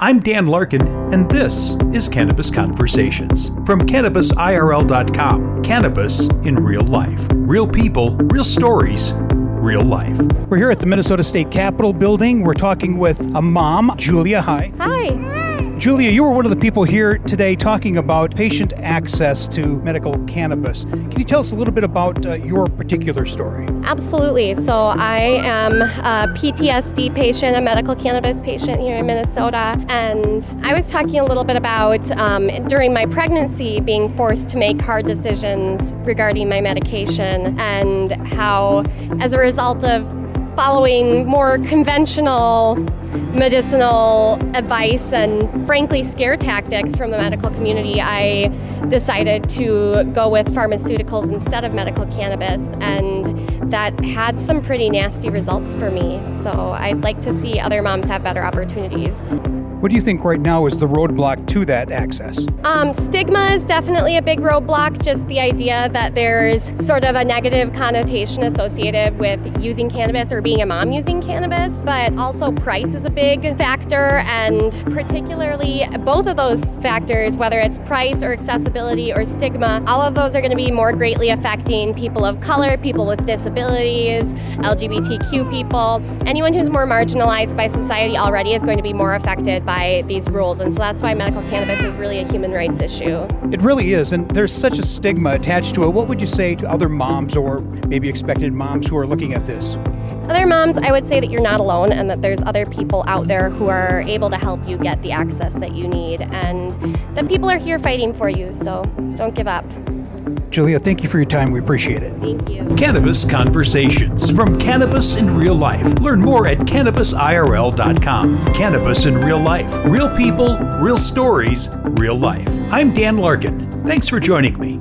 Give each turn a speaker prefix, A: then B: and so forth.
A: I'm Dan Larkin, and this is Cannabis Conversations from CannabisIRL.com. Cannabis in real life. Real people, real stories, real life.
B: We're here at the Minnesota State Capitol building. We're talking with a mom, Julia. Hi.
C: Hi.
B: Julia, you were one of the people here today talking about patient access to medical cannabis. Can you tell us a little bit about uh, your particular story?
C: Absolutely. So, I am a PTSD patient, a medical cannabis patient here in Minnesota. And I was talking a little bit about um, during my pregnancy being forced to make hard decisions regarding my medication and how, as a result of following more conventional medicinal advice and frankly scare tactics from the medical community, I decided to go with pharmaceuticals instead of medical cannabis. And that had some pretty nasty results for me. So I'd like to see other moms have better opportunities.
B: What do you think right now is the roadblock to that access?
C: Um, stigma is definitely a big roadblock. Just the idea that there's sort of a negative connotation associated with using cannabis or being a mom using cannabis, but also price is a big factor, and particularly both of those factors, whether it's price or accessibility or stigma, all of those are going to be more greatly affecting people of color, people with disabilities, LGBTQ people, anyone who's more marginalized by society already is going to be more affected by these rules. And so that's why medical cannabis is really a human rights issue.
B: It really is. And there's such a stigma attached to it. What would you say to other moms or maybe expected moms who are looking at this?
C: Other moms, I would say that you're not alone and that there's other people out there who are able to help you get the access that you need and that people are here fighting for you. So don't give up.
B: Julia, thank you for your time. We appreciate it.
C: Thank you.
A: Cannabis Conversations from Cannabis in Real Life. Learn more at CannabisIRL.com. Cannabis in Real Life. Real people, real stories, real life. I'm Dan Larkin. Thanks for joining me.